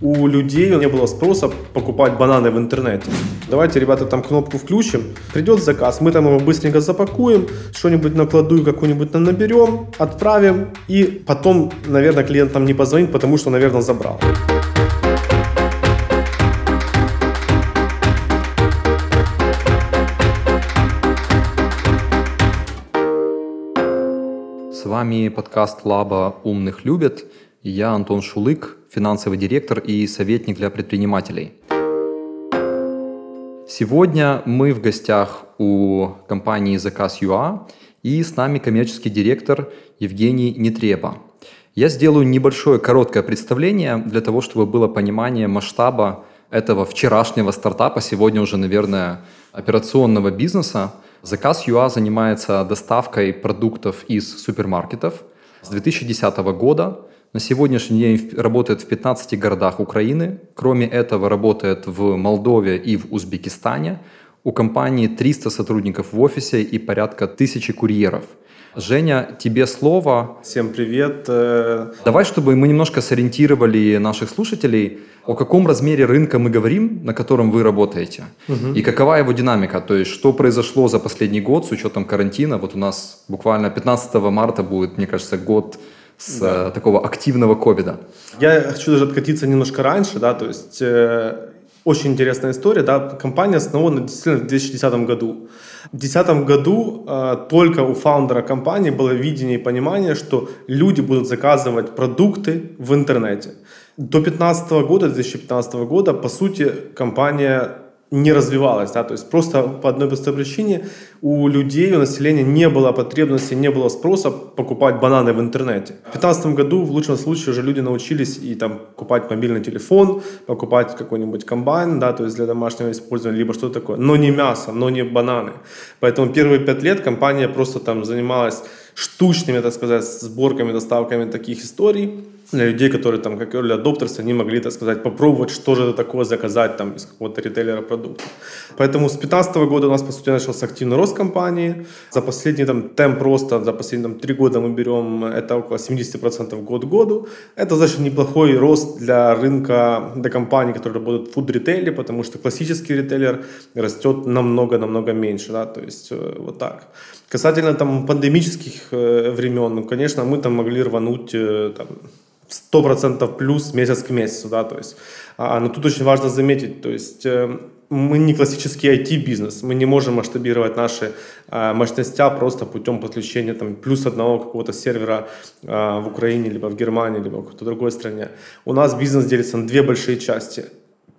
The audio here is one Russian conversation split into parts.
у людей не было спроса покупать бананы в интернете. Давайте, ребята, там кнопку включим, придет заказ, мы там его быстренько запакуем, что-нибудь накладую, какую-нибудь там наберем, отправим, и потом, наверное, клиент нам не позвонит, потому что, наверное, забрал. С вами подкаст Лаба «Умных любят». И я Антон Шулык, финансовый директор и советник для предпринимателей. Сегодня мы в гостях у компании Заказ.ua и с нами коммерческий директор Евгений Нетреба. Я сделаю небольшое короткое представление для того, чтобы было понимание масштаба этого вчерашнего стартапа, сегодня уже, наверное, операционного бизнеса. Заказ.ua занимается доставкой продуктов из супермаркетов. С 2010 года на сегодняшний день работает в 15 городах Украины. Кроме этого, работает в Молдове и в Узбекистане. У компании 300 сотрудников в офисе и порядка тысячи курьеров. Женя, тебе слово. Всем привет. Э, Давай, чтобы мы немножко сориентировали наших слушателей, о каком размере рынка мы говорим, на котором вы работаете, угу. и какова его динамика, то есть что произошло за последний год с учетом карантина. Вот у нас буквально 15 марта будет, мне кажется, год с да. Э, такого активного ковида. Я хочу даже откатиться немножко раньше, да, то есть э, очень интересная история, да, компания основана действительно в 2010 году. В 2010 году э, только у фаундера компании было видение и понимание, что люди будут заказывать продукты в интернете. До 2015 года, 2015 года, по сути, компания не развивалась, да, то есть просто по одной простой причине у людей, у населения не было потребности, не было спроса покупать бананы в интернете. В 2015 году в лучшем случае уже люди научились и там покупать мобильный телефон, покупать какой-нибудь комбайн, да, то есть для домашнего использования, либо что-то такое, но не мясо, но не бананы. Поэтому первые пять лет компания просто там занималась штучными, так сказать, сборками, доставками таких историй, для людей, которые там как early adopters, они могли, так сказать, попробовать, что же это такое заказать там из какого-то ритейлера продукта. Поэтому с 2015 года у нас, по сути, начался активный рост компании. За последний там темп роста, за последние там, 3 года мы берем, это около 70% год к году. Это, значит, неплохой рост для рынка, для компаний, которые работают в фуд-ритейле, потому что классический ритейлер растет намного-намного меньше, да, то есть э, вот так. Касательно там пандемических э, времен, ну, конечно, мы там могли рвануть э, там, 100% плюс месяц к месяцу, да, то есть, а, но тут очень важно заметить, то есть, э, мы не классический IT-бизнес, мы не можем масштабировать наши э, мощности просто путем подключения там, плюс одного какого-то сервера э, в Украине, либо в Германии, либо в какой-то другой стране. У нас бизнес делится на две большие части.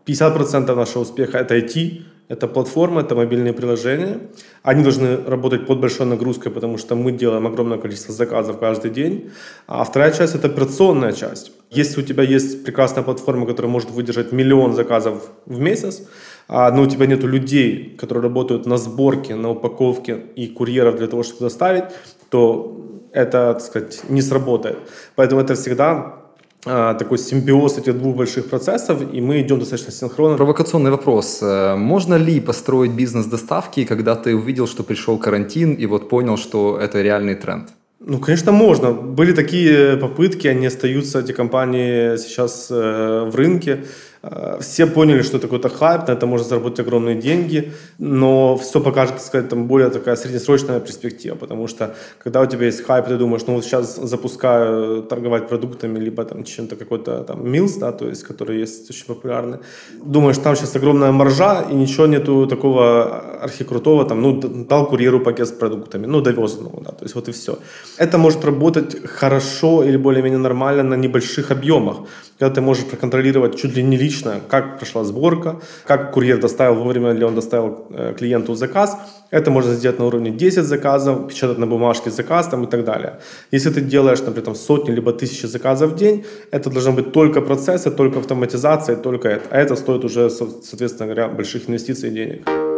50% нашего успеха – это IT, это платформа, это мобильные приложения. Они должны работать под большой нагрузкой, потому что мы делаем огромное количество заказов каждый день. А вторая часть – это операционная часть. Если у тебя есть прекрасная платформа, которая может выдержать миллион заказов в месяц, а, но у тебя нет людей, которые работают на сборке, на упаковке и курьеров для того, чтобы доставить, то это, так сказать, не сработает. Поэтому это всегда такой симбиоз этих двух больших процессов, и мы идем достаточно синхронно. Провокационный вопрос. Э, можно ли построить бизнес доставки, когда ты увидел, что пришел карантин, и вот понял, что это реальный тренд? Ну, конечно, можно. Были такие попытки, они остаются, эти компании сейчас э, в рынке. Э, все поняли, что это какой-то хайп, на это можно заработать огромные деньги, но все покажет, так сказать, там более такая среднесрочная перспектива, потому что когда у тебя есть хайп, ты думаешь, ну вот сейчас запускаю торговать продуктами, либо там чем-то какой-то там милс, да, то есть, который есть очень популярный, думаешь, там сейчас огромная маржа, и ничего нету такого архикрутого, там, ну, дал курьеру пакет с продуктами, ну, довез его, да, то есть вот и все. Это может работать хорошо или более-менее нормально на небольших объемах, когда ты можешь проконтролировать чуть ли не лично, как прошла сборка, как курьер доставил вовремя ли он доставил э, клиенту заказ. Это можно сделать на уровне 10 заказов, печатать на бумажке заказ там, и так далее. Если ты делаешь, например, сотни либо тысячи заказов в день, это должны быть только процессы, только автоматизация, только это. А это стоит уже, соответственно говоря, больших инвестиций и денег.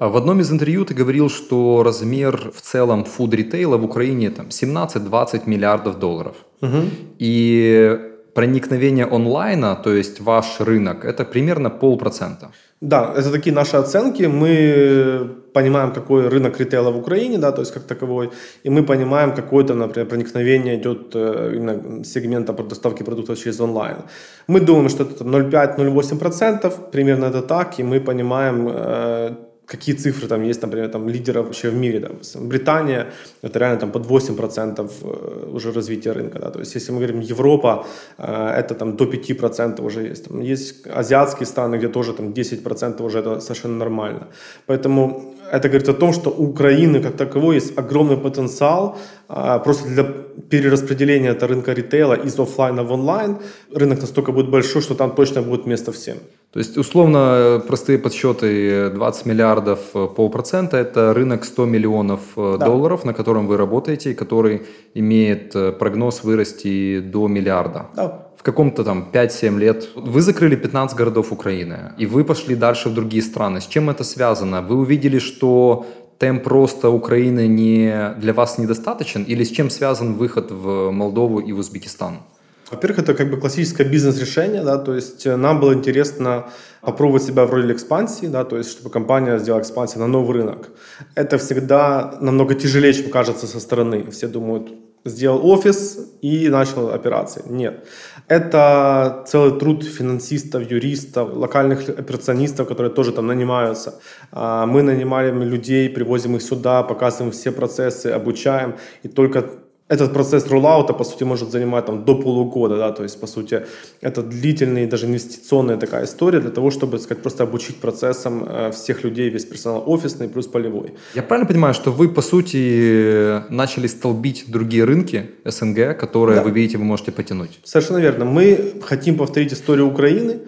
В одном из интервью ты говорил, что размер в целом фуд-ритейла в Украине там 17-20 миллиардов долларов. Угу. И проникновение онлайна, то есть ваш рынок, это примерно полпроцента. Да, это такие наши оценки. Мы понимаем, какой рынок ритейла в Украине, да, то есть как таковой, и мы понимаем, какое-то, например, проникновение идет э, именно сегмента доставки продуктов через онлайн. Мы думаем, что это 0,5-0,8%, примерно это так, и мы понимаем, э, какие цифры там есть, например, там лидеров вообще в мире. Там, Британия, это реально там под 8% э, уже развития рынка. Да? То есть, если мы говорим Европа, э, это там до 5% уже есть. Там есть азиатские страны, где тоже там 10% уже это совершенно нормально. Поэтому это говорит о том, что у Украины как таковой есть огромный потенциал просто для перераспределения это рынка ритейла из офлайна в онлайн. Рынок настолько будет большой, что там точно будет место всем. То есть, условно, простые подсчеты 20 миллиардов э, полпроцента – это рынок 100 миллионов э, да. долларов, на котором вы работаете, и который имеет э, прогноз вырасти до миллиарда. Да в каком-то там 5-7 лет. Вы закрыли 15 городов Украины, и вы пошли дальше в другие страны. С чем это связано? Вы увидели, что темп роста Украины не, для вас недостаточен, или с чем связан выход в Молдову и в Узбекистан? Во-первых, это как бы классическое бизнес-решение, да, то есть э, нам было интересно попробовать себя в роли экспансии, да, то есть чтобы компания сделала экспансию на новый рынок. Это всегда намного тяжелее, чем кажется со стороны. Все думают, сделал офис и начал операции. Нет. Это целый труд финансистов, юристов, локальных операционистов, которые тоже там нанимаются. А, мы нанимали людей, привозим их сюда, показываем все процессы, обучаем. И только этот процесс роллаута, по сути, может занимать там, до полугода, да, то есть, по сути, это длительная, даже инвестиционная такая история для того, чтобы, сказать, просто обучить процессам э, всех людей, весь персонал офисный плюс полевой. Я правильно понимаю, что вы, по сути, начали столбить другие рынки СНГ, которые да. вы видите, вы можете потянуть? Совершенно верно. Мы хотим повторить историю Украины,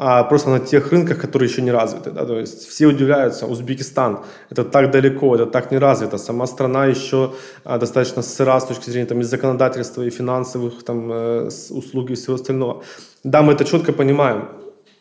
а просто на тех рынках, которые еще не развиты. Да? То есть все удивляются, Узбекистан, это так далеко, это так не развито, сама страна еще а, достаточно сыра с точки зрения там, и законодательства, и финансовых там, э, услуг и всего остального. Да, мы это четко понимаем,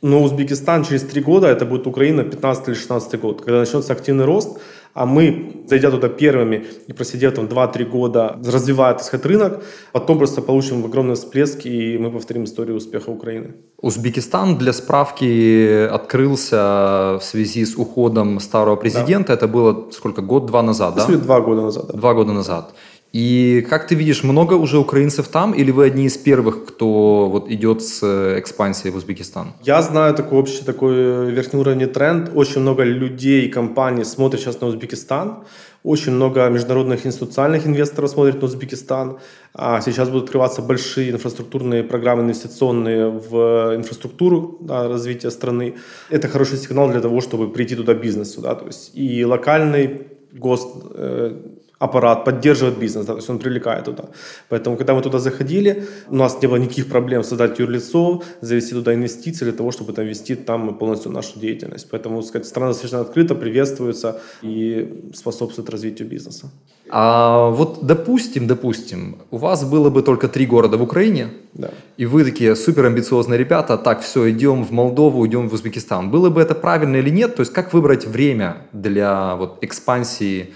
но Узбекистан через три года, это будет Украина 15 или 16 год, когда начнется активный рост, а мы, зайдя туда первыми и просидев там 2-3 года, развивая, так сказать, рынок, потом просто получим огромный всплеск, и мы повторим историю успеха Украины. Узбекистан, для справки, открылся в связи с уходом старого президента. Да. Это было сколько? Год-два назад, да? Два года назад, да. Два года назад. И как ты видишь, много уже украинцев там, или вы одни из первых, кто вот идет с э, экспансией в Узбекистан? Я знаю такой общий такой э, верхний уровень тренд. Очень много людей, компаний смотрят сейчас на Узбекистан. Очень много международных институциональных инвесторов смотрят на Узбекистан. А сейчас будут открываться большие инфраструктурные программы инвестиционные в инфраструктуру да, развития страны. Это хороший сигнал для того, чтобы прийти туда бизнесу. Да, то есть и локальный гос э, аппарат поддерживает бизнес, да, то есть он привлекает туда. Поэтому, когда мы туда заходили, у нас не было никаких проблем создать юрлицо, завести туда инвестиции для того, чтобы там вести там полностью нашу деятельность. Поэтому, сказать, страна достаточно открыта, приветствуется и способствует развитию бизнеса. А вот допустим, допустим, у вас было бы только три города в Украине, да. и вы такие супер амбициозные ребята, так, все, идем в Молдову, идем в Узбекистан. Было бы это правильно или нет? То есть как выбрать время для вот, экспансии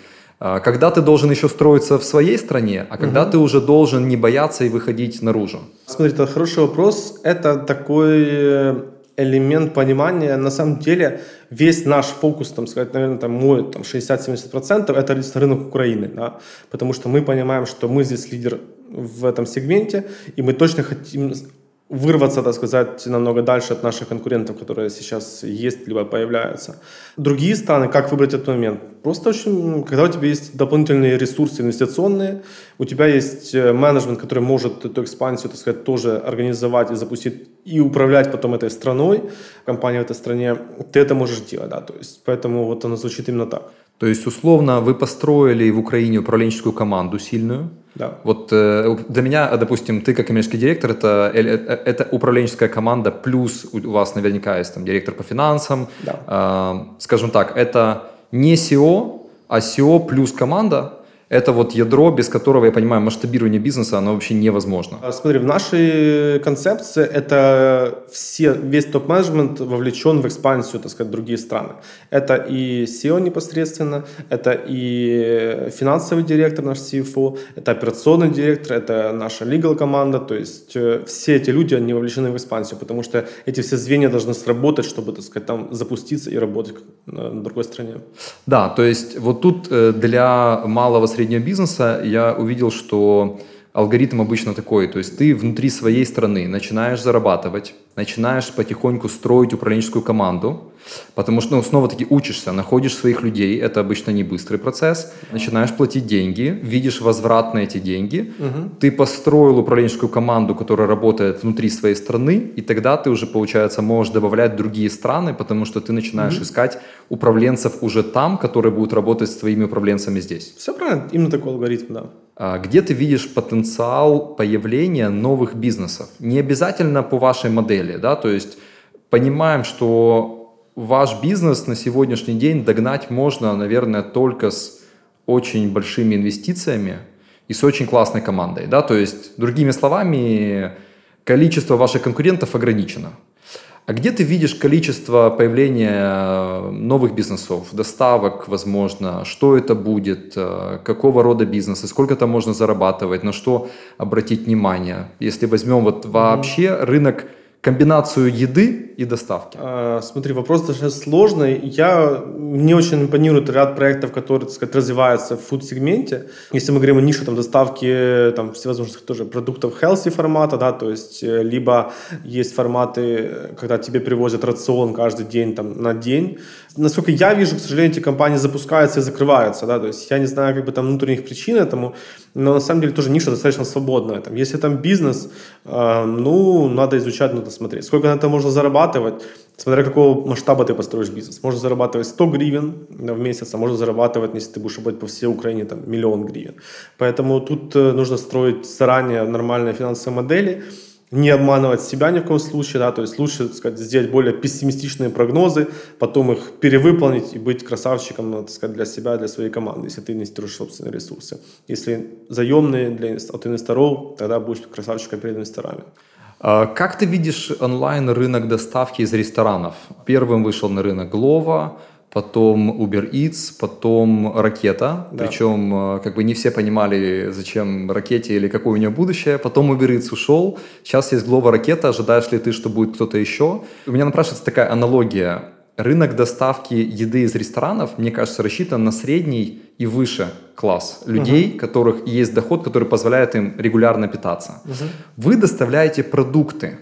когда ты должен еще строиться в своей стране, а когда угу. ты уже должен не бояться и выходить наружу? Смотри, это хороший вопрос. Это такой э, элемент понимания. На самом деле весь наш фокус, там, сказать, наверное, там, мой там, 60-70% это рынок Украины. Да? Потому что мы понимаем, что мы здесь лидер в этом сегменте, и мы точно хотим вырваться, так сказать, намного дальше от наших конкурентов, которые сейчас есть, либо появляются. Другие страны, как выбрать этот момент? Просто очень, когда у тебя есть дополнительные ресурсы инвестиционные, у тебя есть э, менеджмент, который может эту экспансию, так сказать, тоже организовать и запустить, и управлять потом этой страной, компанией в этой стране, ты это можешь делать, да, то есть, поэтому вот оно звучит именно так. То есть, условно, вы построили в Украине управленческую команду сильную, да. Вот э, для меня, допустим, ты как коммерческий директор, это, э, э, это управленческая команда, плюс у вас наверняка есть там директор по финансам. Да. Скажем так, это не SEO, а SEO плюс команда. Это вот ядро, без которого, я понимаю, масштабирование бизнеса, оно вообще невозможно. А, смотри, в нашей концепции это все, весь топ-менеджмент вовлечен в экспансию, так сказать, в другие страны. Это и SEO непосредственно, это и финансовый директор, наш CFO, это операционный директор, это наша legal команда, то есть э, все эти люди, они вовлечены в экспансию, потому что эти все звенья должны сработать, чтобы, так сказать, там запуститься и работать на другой стране. Да, то есть вот тут э, для малого среднего бизнеса я увидел, что алгоритм обычно такой, то есть ты внутри своей страны начинаешь зарабатывать, начинаешь потихоньку строить управленческую команду, Потому что, ну, снова-таки учишься, находишь своих людей, это обычно не быстрый процесс, начинаешь платить деньги, видишь возврат на эти деньги, угу. ты построил управленческую команду, которая работает внутри своей страны, и тогда ты уже, получается, можешь добавлять другие страны, потому что ты начинаешь угу. искать управленцев уже там, которые будут работать с твоими управленцами здесь. Все правильно, именно такой алгоритм, да. А где ты видишь потенциал появления новых бизнесов? Не обязательно по вашей модели, да, то есть понимаем, что ваш бизнес на сегодняшний день догнать можно, наверное, только с очень большими инвестициями и с очень классной командой. Да? То есть, другими словами, количество ваших конкурентов ограничено. А где ты видишь количество появления новых бизнесов, доставок, возможно, что это будет, э, какого рода бизнесы, сколько там можно зарабатывать, на что обратить внимание? Если возьмем вот вообще рынок комбинацию еды и доставки? А, смотри, вопрос достаточно сложный. Я, мне очень импонирует ряд проектов, которые, так сказать, развиваются в фуд-сегменте. Если мы говорим о нише там, доставки там, всевозможных тоже продуктов healthy формата, да, то есть э, либо есть форматы, когда тебе привозят рацион каждый день там, на день. Насколько я вижу, к сожалению, эти компании запускаются и закрываются, да, то есть я не знаю как бы там внутренних причин этому, но на самом деле тоже ниша достаточно свободная. Там, если там бизнес, э, ну, надо изучать, надо смотреть. Сколько на это можно зарабатывать, смотря какого масштаба ты построишь бизнес. Можно зарабатывать 100 гривен в месяц, а можно зарабатывать, если ты будешь работать по всей Украине, там, миллион гривен. Поэтому тут э, нужно строить заранее нормальные финансовые модели, не обманывать себя ни в коем случае, да, то есть лучше, так сказать, сделать более пессимистичные прогнозы, потом их перевыполнить и быть красавчиком, так сказать, для себя, для своей команды, если ты инвестируешь собственные ресурсы. Если заемные для, от инвесторов, тогда будешь красавчиком перед инвесторами. А как ты видишь онлайн рынок доставки из ресторанов? Первым вышел на рынок Glovo, потом Uber Eats, потом Ракета. Да. Причем э, как бы не все понимали, зачем Ракете или какое у нее будущее. Потом Uber Eats ушел. Сейчас есть Glovo Ракета. Ожидаешь ли ты, что будет кто-то еще? У меня напрашивается такая аналогия. Рынок доставки еды из ресторанов, мне кажется, рассчитан на средний и выше класс людей, угу. которых есть доход, который позволяет им регулярно питаться. Угу. Вы доставляете продукты,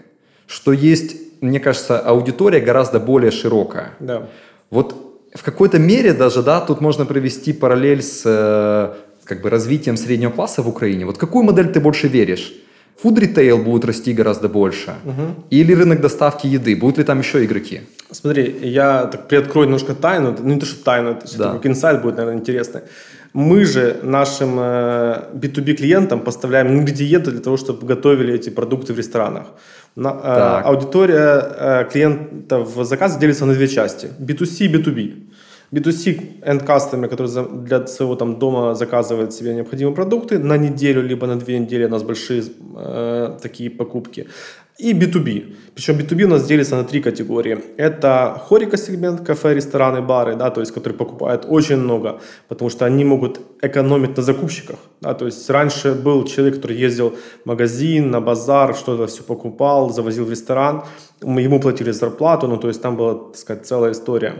что есть, мне кажется, аудитория гораздо более широкая. Да. Вот в какой-то мере даже, да, тут можно провести параллель с э, как бы развитием среднего класса в Украине. Вот какую модель ты больше веришь? Food ритейл будет расти гораздо больше? Угу. Или рынок доставки еды? Будут ли там еще игроки? Смотри, я так приоткрою немножко тайну. Ну, не то, что тайну, это да. такой инсайт будет, наверное, интересный. Мы же нашим B2B э, клиентам поставляем ингредиенты для того, чтобы готовили эти продукты в ресторанах. На, э, аудитория э, клиентов заказа делится на две части. B2C и B2B. B2C end customer, который для своего там дома заказывает себе необходимые продукты на неделю, либо на две недели у нас большие э, такие покупки. И B2B. Причем B2B у нас делится на три категории. Это хорика сегмент, кафе, рестораны, бары, да, то есть, которые покупают очень много, потому что они могут экономить на закупщиках. Да, то есть раньше был человек, который ездил в магазин, на базар, что-то все покупал, завозил в ресторан, ему платили зарплату, ну то есть там была, так сказать, целая история.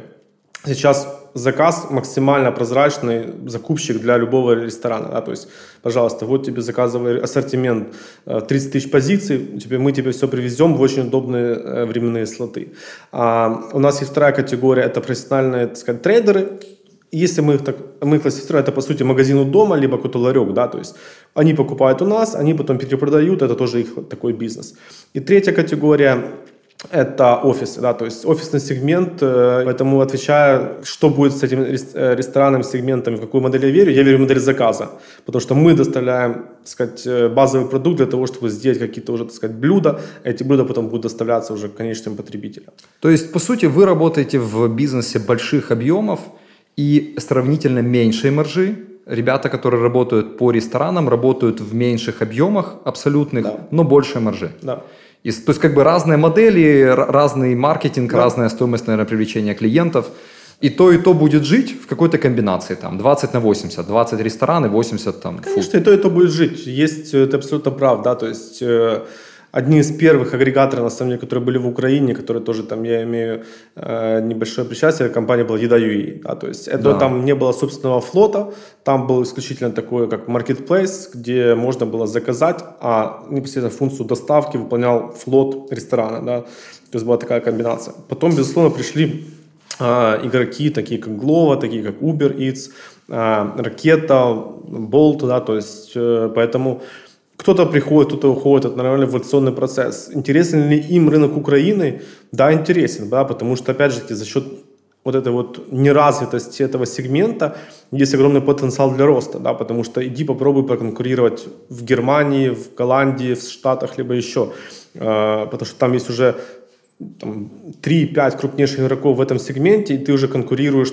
Сейчас заказ максимально прозрачный, закупщик для любого ресторана. Да? То есть, пожалуйста, вот тебе заказывай ассортимент 30 э, тысяч позиций, тебе, мы тебе все привезем в очень удобные э, временные слоты. А, у нас есть вторая категория, это профессиональные так сказать, трейдеры, если мы их, так, мы классифицируем, это по сути магазин у дома, либо какой-то ларек, да, то есть они покупают у нас, они потом перепродают, это тоже их такой бизнес. И третья категория это офисы, да, то есть офисный сегмент, э, поэтому отвечая, что будет с этим э, ресторанным сегментом, в какую модель я верю, я верю в модель заказа, потому что мы доставляем, так сказать, э, базовый продукт для того, чтобы сделать какие-то уже, так сказать, блюда, эти блюда потом будут доставляться уже конечным потребителям. То есть, по сути, вы работаете в бизнесе больших объемов и сравнительно меньшей маржи, ребята, которые работают по ресторанам, работают в меньших объемах абсолютных, да. но больше маржи. Да. И, то есть как бы разные модели, разный маркетинг, да. разная стоимость, наверное, привлечения клиентов. И то, и то будет жить в какой-то комбинации, там, 20 на 80, 20 рестораны, 80 там... Конечно, фу. и то, и то будет жить. Есть, это абсолютно прав, да, то есть... Э, одни из первых агрегаторов, на самом деле, которые были в Украине, которые тоже там, я имею э, небольшое причастие, компания была Еда.ua, да, то есть это да. там не было собственного флота, там был исключительно такой, как marketplace, где можно было заказать, а непосредственно функцию доставки выполнял флот ресторана, да, то есть была такая комбинация. Потом, безусловно, пришли э, игроки, такие как Glovo, такие как Uber Eats, э, Ракета, Bolt, да, то есть э, поэтому кто-то приходит, кто-то уходит, это нормальный эволюционный процесс. Интересен ли им рынок Украины? Да, интересен, да, потому что, опять же, за счет вот этой вот неразвитости этого сегмента есть огромный потенциал для роста, да, потому что иди попробуй проконкурировать в Германии, в Голландии, в Штатах, либо еще, э, потому что там есть уже там, 3-5 крупнейших игроков в этом сегменте, и ты уже конкурируешь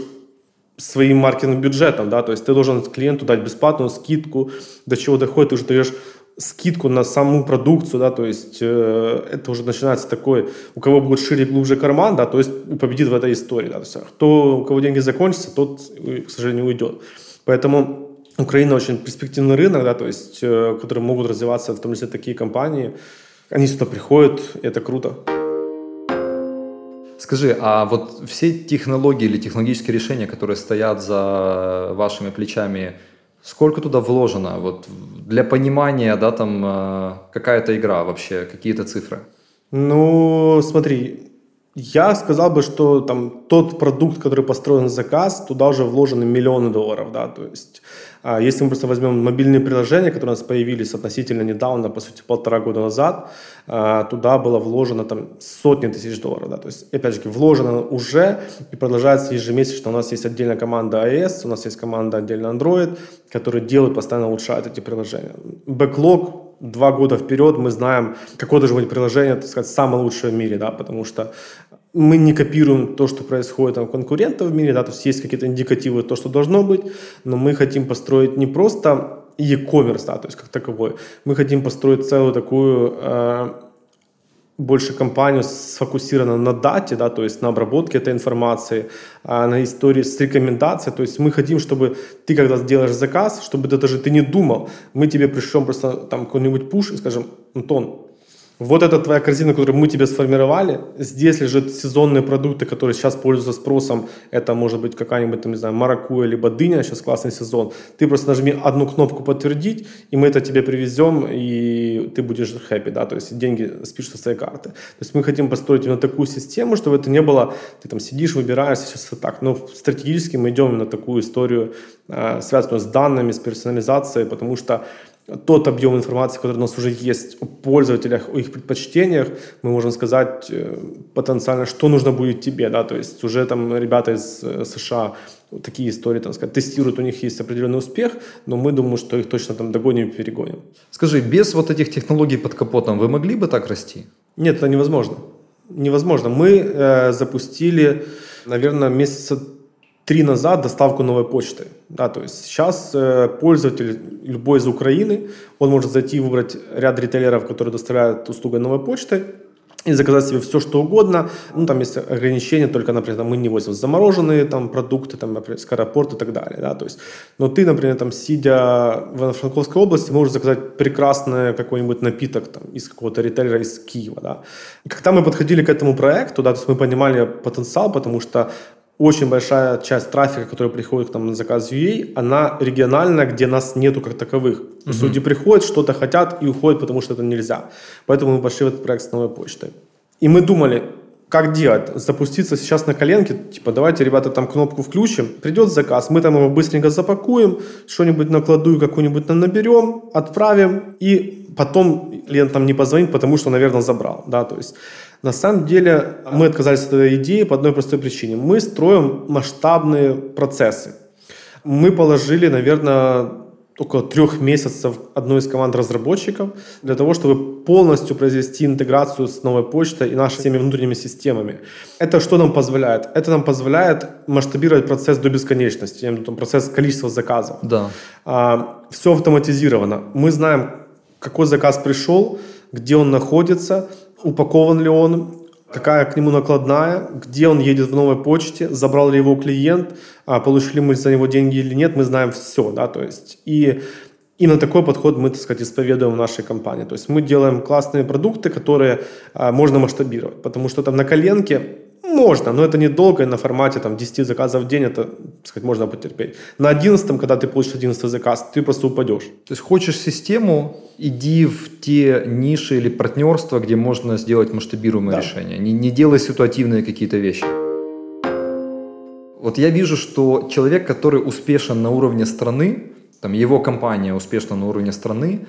своим маркетинговым бюджетом, да, то есть ты должен клиенту дать бесплатную скидку, до чего доходит, ты уже даешь скидку на саму продукцию, да, то есть э, это уже начинается такой, у кого будет шире и глубже карман, да, то есть победит в этой истории, да, то есть кто, у кого деньги закончатся, тот, к сожалению, уйдет. Поэтому Украина очень перспективный рынок, да, то есть, э, которые могут развиваться, в том числе такие компании, они сюда приходят, и это круто. Скажи, а вот все технологии или технологические решения, которые стоят за вашими плечами, Сколько туда вложено? Вот для понимания, да, там э, какая-то игра вообще, какие-то цифры? Ну, смотри, я сказал бы, что там тот продукт, который построен на заказ, туда уже вложены миллионы долларов, да, то есть а если мы просто возьмем мобильные приложения, которые у нас появились относительно недавно, по сути, полтора года назад, а, туда было вложено там сотни тысяч долларов. Да? То есть, опять же, вложено уже и продолжается ежемесячно. У нас есть отдельная команда iOS, у нас есть команда отдельно Android, которые делают, постоянно улучшают эти приложения. Бэклог два года вперед мы знаем, какое должно быть приложение, так сказать, самое лучшее в мире, да, потому что мы не копируем то, что происходит там, у конкурентов в мире, да, то есть есть какие-то индикативы, то, что должно быть, но мы хотим построить не просто e-commerce, да, то есть как таковой, мы хотим построить целую такую э, больше компанию сфокусирована на дате, да, то есть на обработке этой информации, а на истории с рекомендацией. То есть мы хотим, чтобы ты, когда сделаешь заказ, чтобы ты даже ты не думал, мы тебе пришлем просто там какой-нибудь пуш и скажем, Антон, вот это твоя корзина, которую мы тебе сформировали. Здесь лежат сезонные продукты, которые сейчас пользуются спросом. Это может быть какая-нибудь, там, не знаю, маракуя, либо дыня, сейчас классный сезон. Ты просто нажми одну кнопку «Подтвердить», и мы это тебе привезем, и ты будешь happy, да, то есть деньги спишутся с твоей карты. То есть мы хотим построить именно такую систему, чтобы это не было, ты там сидишь, выбираешь, сейчас так. Но стратегически мы идем на такую историю, э, связанную с данными, с персонализацией, потому что тот объем информации, который у нас уже есть о пользователях, о их предпочтениях, мы можем сказать э, потенциально, что нужно будет тебе, да, то есть уже там ребята из э, США такие истории, там сказать, тестируют, у них есть определенный успех, но мы думаем, что их точно там догоним и перегоним. Скажи, без вот этих технологий под капотом вы могли бы так расти? Нет, это невозможно. Невозможно. Мы э, запустили, наверное, месяца три назад доставку новой почты. Да, то есть сейчас э, пользователь любой из Украины, он может зайти и выбрать ряд ритейлеров, которые доставляют услугой новой почты, и заказать себе все, что угодно. Ну, там есть ограничения, только, например, мы не возим замороженные там, продукты, там, например, с аэропорта и так далее. Да? То есть, но ты, например, там, сидя в Франковской области, можешь заказать прекрасный какой-нибудь напиток там, из какого-то ритейлера из Киева. Да? И когда мы подходили к этому проекту, да, то есть мы понимали потенциал, потому что очень большая часть трафика, который приходит к нам на заказ UA, она региональная, где нас нету как таковых. То есть люди приходят, что-то хотят и уходят, потому что это нельзя. Поэтому мы пошли в этот проект с новой почтой. И мы думали, как делать? Запуститься сейчас на коленке, типа, давайте, ребята, там кнопку включим, придет заказ, мы там его быстренько запакуем, что-нибудь накладую, какую-нибудь нам наберем, отправим, и потом клиент нам не позвонит, потому что, наверное, забрал, да, то есть на самом деле мы отказались от этой идеи по одной простой причине. Мы строим масштабные процессы. Мы положили, наверное, около трех месяцев одной из команд разработчиков для того, чтобы полностью произвести интеграцию с новой почтой и нашими внутренними системами. Это что нам позволяет? Это нам позволяет масштабировать процесс до бесконечности, я имею в виду процесс количества заказов. Да. А, все автоматизировано. Мы знаем, какой заказ пришел, где он находится, упакован ли он, какая к нему накладная, где он едет в новой почте, забрал ли его клиент, а, получили мы за него деньги или нет, мы знаем все, да, то есть и Именно такой подход мы, так сказать, исповедуем в нашей компании. То есть мы делаем классные продукты, которые а, можно масштабировать, потому что там на коленке можно, но это недолго, и на формате там, 10 заказов в день это, так сказать, можно потерпеть. На 11, когда ты получишь 11 заказ, ты просто упадешь. То есть хочешь систему, иди в те ниши или партнерства, где можно сделать масштабируемое да. решение. Не, не делай ситуативные какие-то вещи. Вот я вижу, что человек, который успешен на уровне страны, там его компания успешна на уровне страны,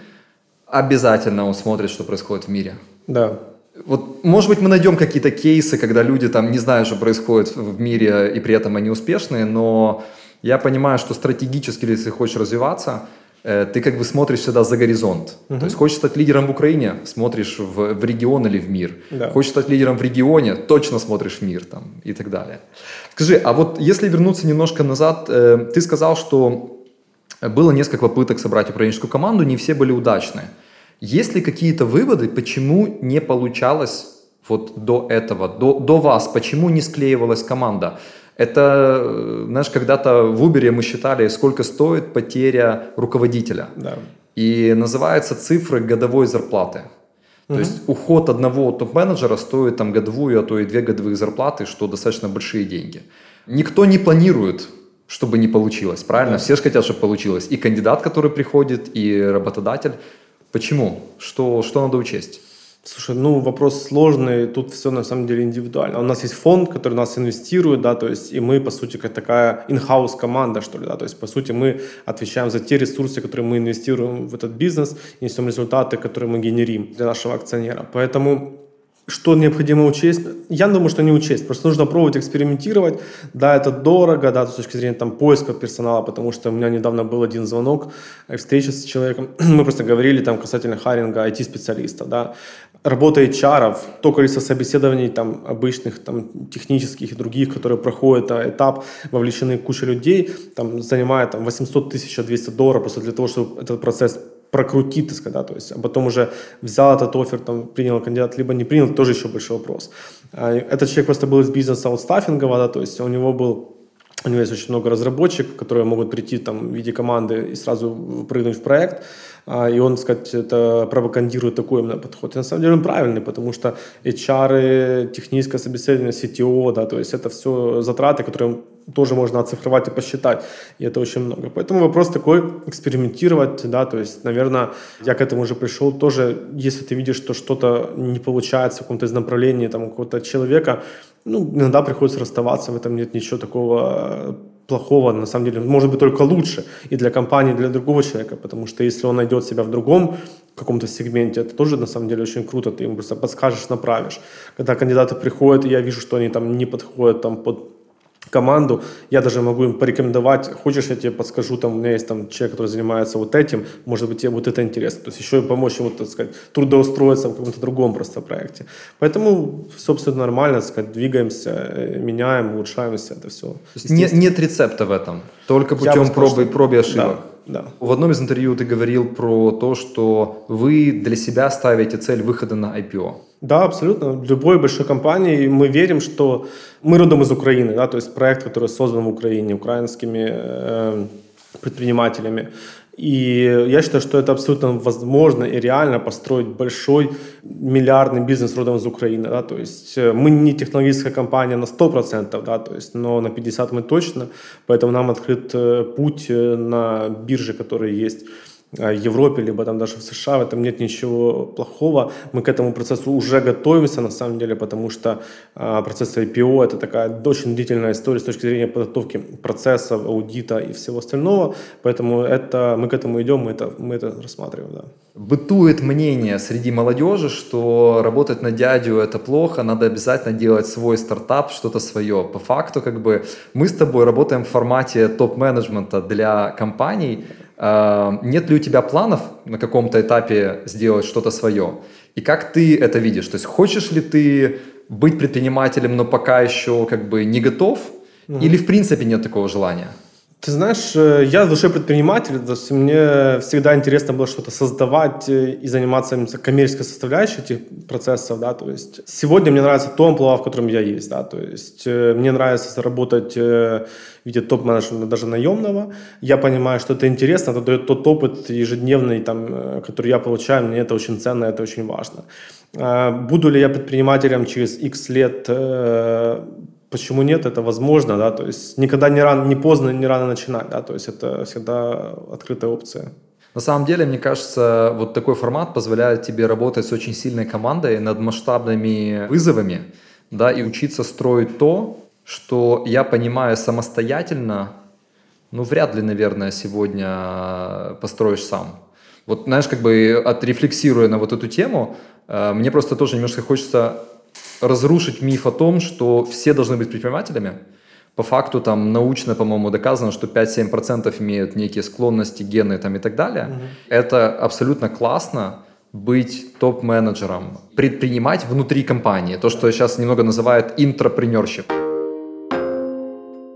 обязательно он смотрит, что происходит в мире. Да. Вот, может быть, мы найдем какие-то кейсы, когда люди там не знают, что происходит в мире, и при этом они успешные, но я понимаю, что стратегически, если ты хочешь развиваться, э, ты как бы смотришь всегда за горизонт. Uh-huh. То есть хочешь стать лидером в Украине, смотришь в, в регион или в мир. Да. Хочешь стать лидером в регионе, точно смотришь в мир там, и так далее. Скажи, а вот если вернуться немножко назад, э, ты сказал, что было несколько попыток собрать украинскую команду, не все были удачные. Есть ли какие-то выводы, почему не получалось вот до этого, до, до вас, почему не склеивалась команда? Это, знаешь, когда-то в Uber мы считали, сколько стоит потеря руководителя. Да. И называются цифры годовой зарплаты. То угу. есть уход одного топ-менеджера стоит там годовую, а то и две годовых зарплаты, что достаточно большие деньги. Никто не планирует чтобы не получилось, правильно? Да. Все же хотят, чтобы получилось. И кандидат, который приходит, и работодатель. Почему? Что, что надо учесть? Слушай, ну вопрос сложный, тут все на самом деле индивидуально. У нас есть фонд, который нас инвестирует, да, то есть и мы, по сути, как такая in-house команда, что ли, да, то есть, по сути, мы отвечаем за те ресурсы, которые мы инвестируем в этот бизнес, и несем результаты, которые мы генерим для нашего акционера. Поэтому что необходимо учесть? Я думаю, что не учесть. Просто нужно пробовать экспериментировать. Да, это дорого, да, с точки зрения там, поиска персонала, потому что у меня недавно был один звонок, э, встреча с человеком. Мы просто говорили там касательно харинга IT-специалистов. Да. Работа HR, то количество собеседований там, обычных, там, технических и других, которые проходят а, этап, вовлечены куча людей, там, занимает там, 800 тысяч 200 долларов просто для того, чтобы этот процесс прокрутить, так сказать, да, то есть, а потом уже взял этот офер, там, принял кандидат, либо не принял, тоже еще большой вопрос. А, этот человек просто был из бизнеса аутстаффингового, да, то есть у него был у него есть очень много разработчиков, которые могут прийти там в виде команды и сразу прыгнуть в проект. А, и он, сказать, это пропагандирует такой именно подход. И на самом деле он правильный, потому что HR, техническое собеседование, CTO, да, то есть это все затраты, которые тоже можно оцифровать и посчитать, и это очень много. Поэтому вопрос такой, экспериментировать, да, то есть, наверное, я к этому уже пришел тоже, если ты видишь, что что-то не получается в каком-то из направлений там, какого-то человека, ну, иногда приходится расставаться, в этом нет ничего такого плохого, на самом деле, может быть только лучше и для компании, и для другого человека, потому что если он найдет себя в другом каком-то сегменте, это тоже на самом деле очень круто, ты им просто подскажешь, направишь. Когда кандидаты приходят, и я вижу, что они там не подходят там под команду, я даже могу им порекомендовать, хочешь, я тебе подскажу, там, у меня есть там человек, который занимается вот этим, может быть, тебе вот это интересно, то есть еще помочь ему, так сказать, трудоустроиться в каком-то другом просто проекте. Поэтому абсолютно нормально, так сказать, двигаемся, э, меняем, улучшаемся, это все. Нет, нет рецепта в этом, только путем пробы, пробы и ошибок. Да. Да. В одном из интервью ты говорил про то, что вы для себя ставите цель выхода на IPO. Да, абсолютно. В любой большой компании мы верим, что мы родом из Украины, да, то есть проект, который создан в Украине украинскими э, предпринимателями. И я считаю, что это абсолютно возможно и реально построить большой миллиардный бизнес родом из Украины. Да? То есть э, мы не технологическая компания на 100%, да? то есть, но на 50% мы точно. Поэтому нам открыт э, путь э, на бирже, которые есть Европе, либо там даже в США, в этом нет ничего плохого. Мы к этому процессу уже готовимся, на самом деле, потому что а, процесс IPO – это такая очень длительная история с точки зрения подготовки процессов, аудита и всего остального. Поэтому это, мы к этому идем, мы это, мы это рассматриваем. Да. Бытует мнение среди молодежи, что работать на дядю – это плохо, надо обязательно делать свой стартап, что-то свое. По факту, как бы, мы с тобой работаем в формате топ-менеджмента для компаний, э, нет ли у тебя планов на каком-то этапе сделать что-то свое? И как ты это видишь? То есть хочешь ли ты быть предпринимателем, но пока еще как бы не готов? Угу. Или в принципе нет такого желания? Ты знаешь, э, я в душе предприниматель, то есть мне всегда интересно было что-то создавать э, и заниматься коммерческой составляющей этих процессов, да, то есть сегодня мне нравится то амплуа, в котором я есть, да, то есть э, мне нравится работать в виде топ-менеджмента даже наемного, я понимаю, что это интересно, это дает тот опыт ежедневный, там, который я получаю, мне это очень ценно, это очень важно. Буду ли я предпринимателем через X лет, Почему нет? Это возможно, да, то есть никогда не рано, не поздно, не рано начинать, да, то есть это всегда открытая опция. На самом деле, мне кажется, вот такой формат позволяет тебе работать с очень сильной командой над масштабными вызовами, да, и учиться строить то, что я понимаю самостоятельно, ну, вряд ли, наверное, сегодня построишь сам. Вот, знаешь, как бы отрефлексируя на вот эту тему, э, мне просто тоже немножко хочется разрушить миф о том, что все должны быть предпринимателями. По факту там научно, по-моему, доказано, что 5-7% имеют некие склонности, гены там, и так далее. Угу. Это абсолютно классно быть топ-менеджером, предпринимать внутри компании. То, что сейчас немного называют интрапренерship.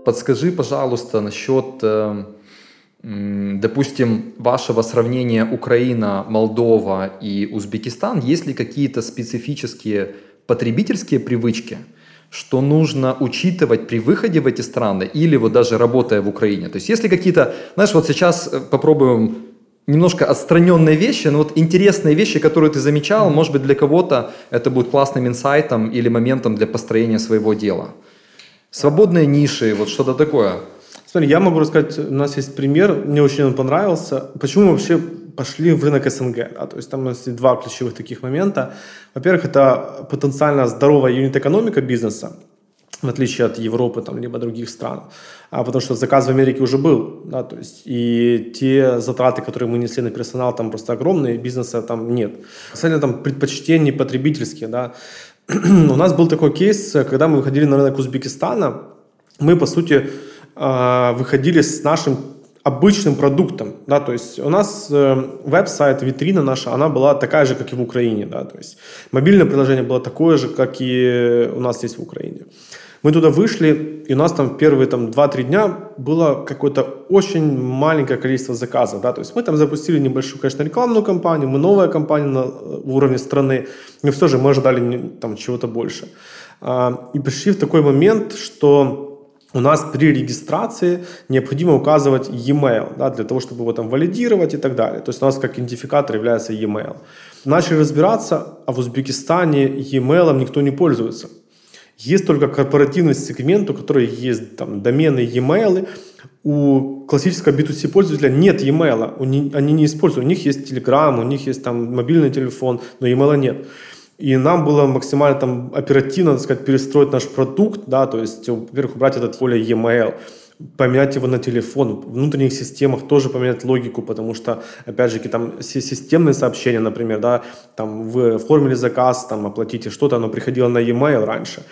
Подскажи, пожалуйста, насчет, э, допустим, вашего сравнения Украина, Молдова и Узбекистан. Есть ли какие-то специфические потребительские привычки, что нужно учитывать при выходе в эти страны или вот даже работая в Украине. То есть если какие-то, знаешь, вот сейчас э, попробуем немножко отстраненные вещи, но вот интересные вещи, которые ты замечал, может быть, для кого-то это будет классным инсайтом или моментом для построения своего дела. Свободные ниши, вот что-то такое. Смотри, я могу рассказать, у нас есть пример, мне очень он понравился. Почему вообще пошли в рынок СНГ? Да? То есть там у нас есть два ключевых таких момента. Во-первых, это потенциально здоровая юнит-экономика бизнеса, в отличие от Европы там, либо других стран. А потому что заказ в Америке уже был, да, то есть и те затраты, которые мы несли на персонал, там просто огромные, бизнеса там нет. Касательно там предпочтений потребительские, да, у нас был такой кейс, когда мы выходили на рынок Узбекистана, мы, по сути, а, выходили с нашим обычным продуктом, да, то есть у нас э, веб-сайт, витрина наша, она была такая же, как и в Украине, да, то есть мобильное приложение было такое же, как и у нас есть в Украине. Мы туда вышли, и у нас там первые там 2-3 дня было какое-то очень маленькое количество заказов, да, то есть мы там запустили небольшую, конечно, рекламную кампанию, мы новая компания на уровне страны, но все же мы ожидали там чего-то больше. А, и пришли в такой момент, что у нас при регистрации необходимо указывать e-mail да, для того, чтобы его там валидировать и так далее. То есть у нас как идентификатор является e-mail. Начали разбираться, а в Узбекистане e-mail никто не пользуется. Есть только корпоративный сегмент, у которого есть там домены e-mail. У классического B2C пользователя нет e-mail, они не используют. У них есть Telegram, у них есть там мобильный телефон, но e-mail нет. И нам было максимально там оперативно, так сказать, перестроить наш продукт, да, то есть, во-первых, убрать этот поле e-mail, поменять его на телефон, в внутренних системах тоже поменять логику, потому что, опять же, там системные сообщения, например, да, там вы оформили заказ, там оплатите что-то, оно приходило на e-mail раньше.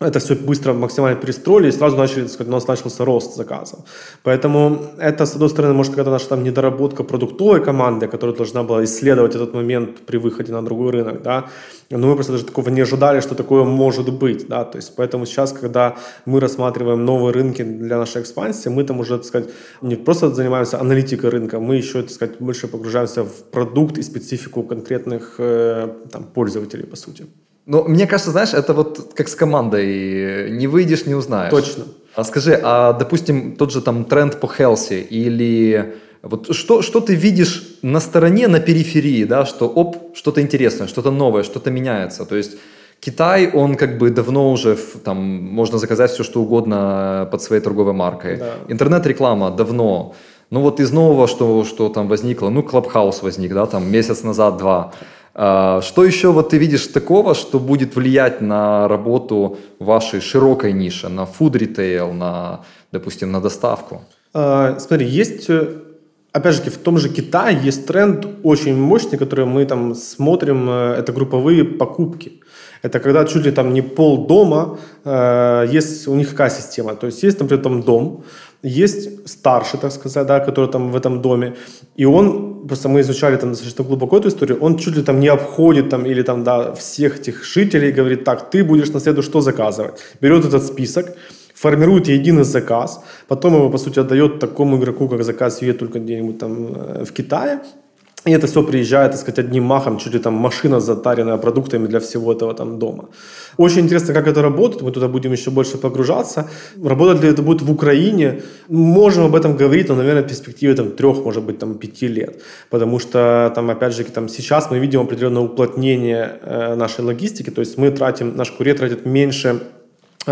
Это все быстро максимально перестроили, и сразу начали, так сказать, у нас начался рост заказов. Поэтому это, с одной стороны, может, какая-то наша там недоработка продуктовой команды, которая должна была исследовать этот момент при выходе на другой рынок, да, но мы просто даже такого не ожидали, что такое может быть, да, то есть поэтому сейчас, когда мы рассматриваем новые рынки для нашей экспансии, мы там уже, так сказать, не просто занимаемся аналитикой рынка, мы еще, так сказать, больше погружаемся в продукт и специфику конкретных э, там, пользователей, по сути. Ну, мне кажется, знаешь, это вот как с командой, не выйдешь, не узнаешь. Точно. А скажи, а, допустим, тот же там тренд по Хелси или вот что, что ты видишь на стороне, на периферии, да, что оп, что-то интересное, что-то новое, что-то меняется. То есть Китай, он как бы давно уже, там, можно заказать все, что угодно под своей торговой маркой. Да. Интернет-реклама давно. Ну вот из нового, что, что там возникло, ну, Клабхаус возник, да, там месяц назад, два. А, что еще вот ты видишь такого, что будет влиять на работу вашей широкой ниши, на food retail, на, допустим, на доставку? А, смотри, есть э, опять же, в том же Китае есть тренд очень мощный, который мы там смотрим, э, это групповые покупки. Это когда чуть ли там не пол дома, э, есть у них какая система. То есть есть, например, там дом, есть старший, так сказать, да, который там в этом доме, и он, просто мы изучали там достаточно глубоко эту историю, он чуть ли там не обходит там или там, да, всех этих жителей, говорит, так, ты будешь на следующий что заказывать. Берет этот список, формирует единый заказ, потом его, по сути, отдает такому игроку, как заказ UE только где-нибудь там э, в Китае, и это все приезжает, так сказать, одним махом, чуть ли там машина затаренная продуктами для всего этого там дома. Очень интересно, как это работает, мы туда будем еще больше погружаться. Работать ли это будет в Украине? Можем об этом говорить, но, наверное, в перспективе там трех, может быть, там пяти лет. Потому что там, опять же, там сейчас мы видим определенное уплотнение э, нашей логистики, то есть мы тратим, наш курьер тратит меньше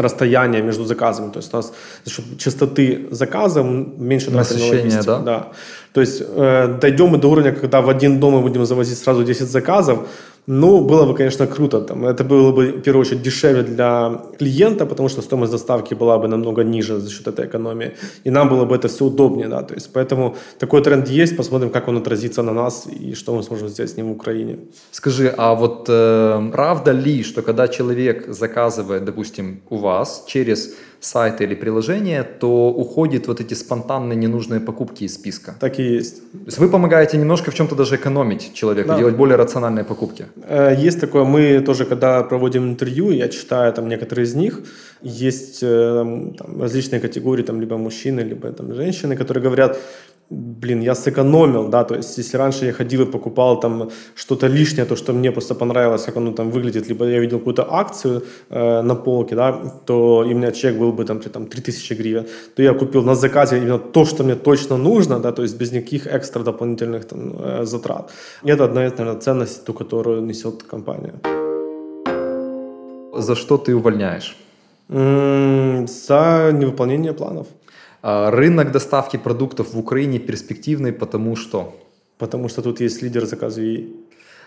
расстояние между заказами. То есть у нас за счет частоты заказа меньше тратим на логистику. Да? да. То есть э, дойдем мы до уровня, когда в один дом мы будем завозить сразу 10 заказов, ну, было бы, конечно, круто. Там, это было бы, в первую очередь, дешевле для клиента, потому что стоимость доставки была бы намного ниже за счет этой экономии. И нам было бы это все удобнее. Да? То есть, поэтому такой тренд есть. Посмотрим, как он отразится на нас и что мы сможем сделать с ним в Украине. Скажи, а вот э, правда ли, что когда человек заказывает, допустим, у вас через сайта или приложения, то уходят вот эти спонтанные ненужные покупки из списка. Так и есть. То есть вы помогаете немножко в чем-то даже экономить человеку, да. делать более рациональные покупки. Э, есть такое, мы тоже, когда проводим интервью, я читаю там некоторые из них, есть э, там, различные категории, там, либо мужчины, либо там, женщины, которые говорят, блин, я сэкономил, да, то есть если раньше я ходил и покупал там что-то лишнее, то, что мне просто понравилось, как оно там выглядит, либо я видел какую-то акцию э, на полке, да, то и у меня чек был бы там, там 3000 гривен, то я купил на заказе именно то, что мне точно нужно, да, то есть без никаких экстра дополнительных там, э, затрат. И это одна из, наверное, ценностей, ту, которую несет компания. За что ты увольняешь? За невыполнение планов. А, рынок доставки продуктов в Украине перспективный, потому что? Потому что тут есть лидер заказа ЕИ.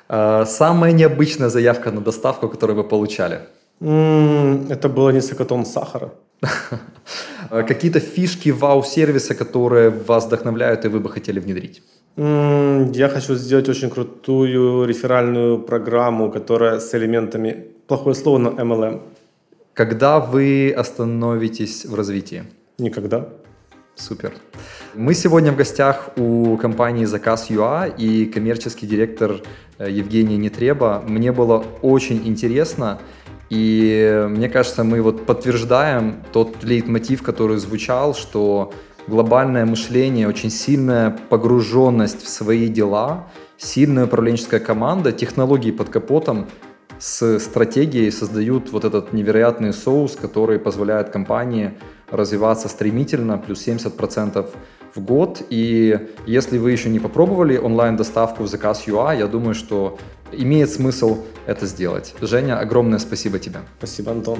А, самая необычная заявка на доставку, которую вы получали? Это было несколько тонн сахара. А, какие-то фишки вау-сервиса, которые вас вдохновляют и вы бы хотели внедрить? Я хочу сделать очень крутую реферальную программу, которая с элементами, плохое слово, но MLM. Когда вы остановитесь в развитии? Никогда. Супер. Мы сегодня в гостях у компании Заказ.ua и коммерческий директор э, Евгений Нетреба. Мне было очень интересно, и мне кажется, мы вот подтверждаем тот лейтмотив, который звучал, что глобальное мышление, очень сильная погруженность в свои дела, сильная управленческая команда, технологии под капотом с стратегией создают вот этот невероятный соус, который позволяет компании развиваться стремительно, плюс 70% в год. И если вы еще не попробовали онлайн-доставку в заказ UA, я думаю, что имеет смысл это сделать. Женя, огромное спасибо тебе. Спасибо, Антон.